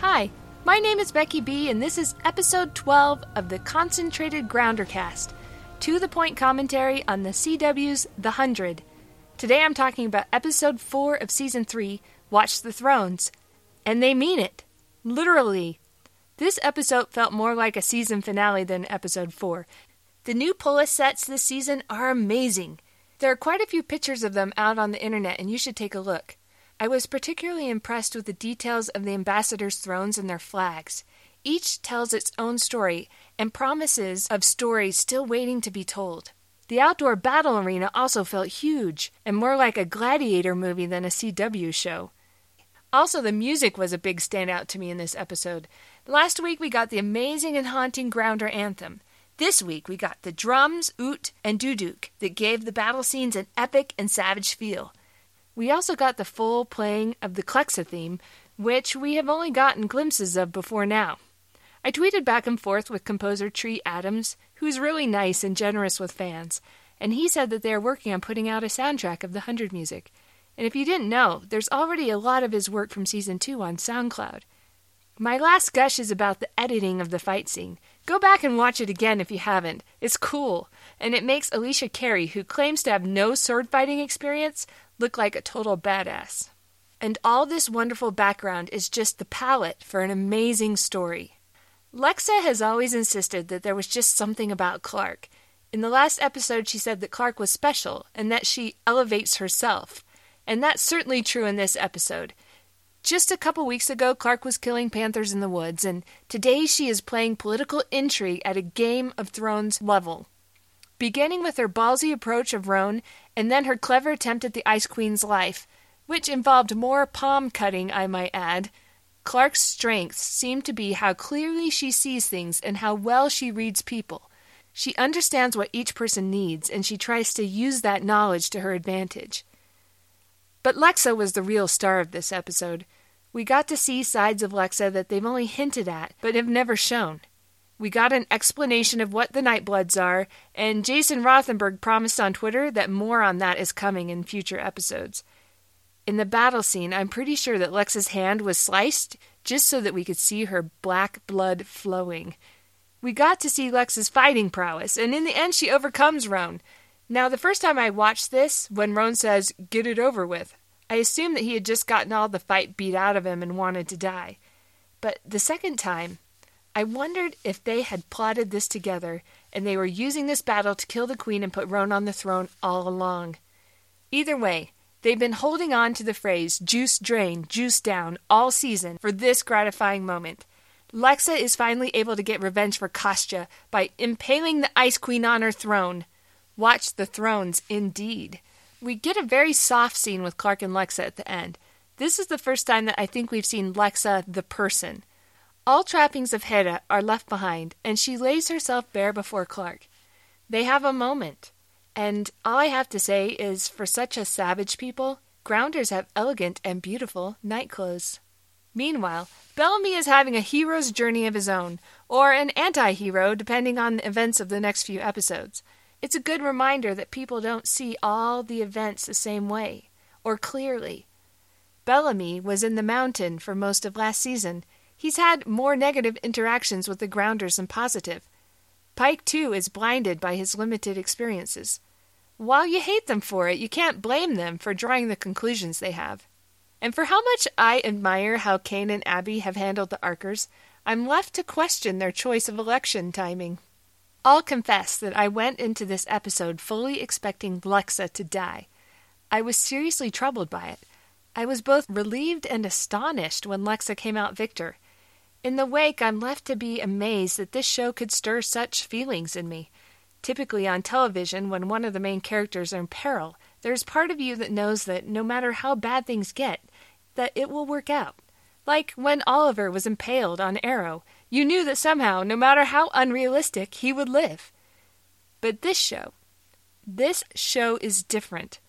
Hi, my name is Becky B, and this is episode 12 of the Concentrated Groundercast, to the point commentary on the CW's The Hundred. Today I'm talking about episode 4 of season 3, Watch the Thrones. And they mean it. Literally. This episode felt more like a season finale than episode 4. The new Polis sets this season are amazing. There are quite a few pictures of them out on the internet, and you should take a look. I was particularly impressed with the details of the ambassadors' thrones and their flags. Each tells its own story and promises of stories still waiting to be told. The outdoor battle arena also felt huge and more like a gladiator movie than a CW show. Also, the music was a big standout to me in this episode. Last week we got the amazing and haunting Grounder anthem. This week we got the drums, oud, and duduk that gave the battle scenes an epic and savage feel. We also got the full playing of the Clexa theme, which we have only gotten glimpses of before now. I tweeted back and forth with composer Tree Adams, who is really nice and generous with fans, and he said that they are working on putting out a soundtrack of the Hundred music. And if you didn't know, there's already a lot of his work from season two on SoundCloud. My last gush is about the editing of the fight scene. Go back and watch it again if you haven't. It's cool, and it makes Alycia Carey, who claims to have no sword fighting experience, look like a total badass. And all this wonderful background is just the palette for an amazing story. Lexa has always insisted that there was just something about Clarke. In the last episode, she said that Clarke was special and that she elevates herself. And that's certainly true in this episode. Just a couple weeks ago, Clarke was killing panthers in the woods, and today she is playing political intrigue at a Game of Thrones level. Beginning with her ballsy approach of Roan, and then her clever attempt at the Ice Queen's life, which involved more palm cutting, I might add. Clarke's strengths seem to be how clearly she sees things and how well she reads people. She understands what each person needs, and she tries to use that knowledge to her advantage. But Lexa was the real star of this episode. We got to see sides of Lexa that they've only hinted at, but have never shown. We got an explanation of what the Nightbloods are, and Jason Rothenberg promised on Twitter that more on that is coming in future episodes. In the battle scene, I'm pretty sure that Lexa's hand was sliced just so that we could see her black blood flowing. We got to see Lexa's fighting prowess, and in the end, she overcomes Roan. Now, the first time I watched this, when Roan says, Get it over with, I assumed that he had just gotten all the fight beat out of him and wanted to die. But the second time, I wondered if they had plotted this together and they were using this battle to kill the queen and put Roan on the throne all along. Either way, they've been holding on to the phrase jus drein, jus daun all season for this gratifying moment. Lexa is finally able to get revenge for Costia by impaling the Ice Queen on her throne. Watch the thrones, indeed. We get a very soft scene with Clarke and Lexa at the end. This is the first time that I think we've seen Lexa the person. All trappings of Heda are left behind, and she lays herself bare before Clarke. They have a moment, and all I have to say is for such a savage people, grounders have elegant and beautiful night clothes. Meanwhile, Bellamy is having a hero's journey of his own, or an anti hero, depending on the events of the next few episodes. It's a good reminder that people don't see all the events the same way, or clearly. Bellamy was in the mountain for most of last season, He's had more negative interactions with the grounders than positive. Pike, too, is blinded by his limited experiences. While you hate them for it, you can't blame them for drawing the conclusions they have. And for how much I admire how Kane and Abby have handled the Arkers, I'm left to question their choice of election timing. I'll confess that I went into this episode fully expecting Lexa to die. I was seriously troubled by it. I was both relieved and astonished when Lexa came out victor. In the wake, I'm left to be amazed that this show could stir such feelings in me. Typically on television, when one of the main characters are in peril, there's part of you that knows that no matter how bad things get, that it will work out. Like when Oliver was impaled on Arrow, you knew that somehow, no matter how unrealistic, he would live. But this show, this show is different.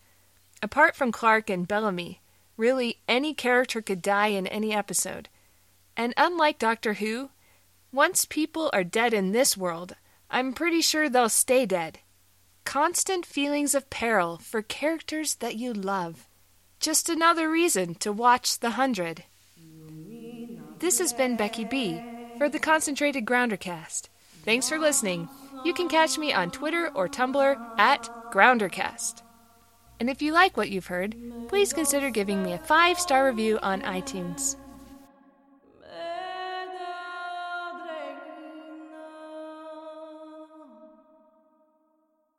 Apart from Clarke and Bellamy, really any character could die in any episode. And unlike Doctor Who, once people are dead in this world, I'm pretty sure they'll stay dead. Constant feelings of peril for characters that you love. Just another reason to watch The Hundred. This has been Becky B for the Concentrated Groundercast. Thanks for listening. You can catch me on Twitter or Tumblr at Groundercast. And if you like what you've heard, please consider giving me a five star review on iTunes.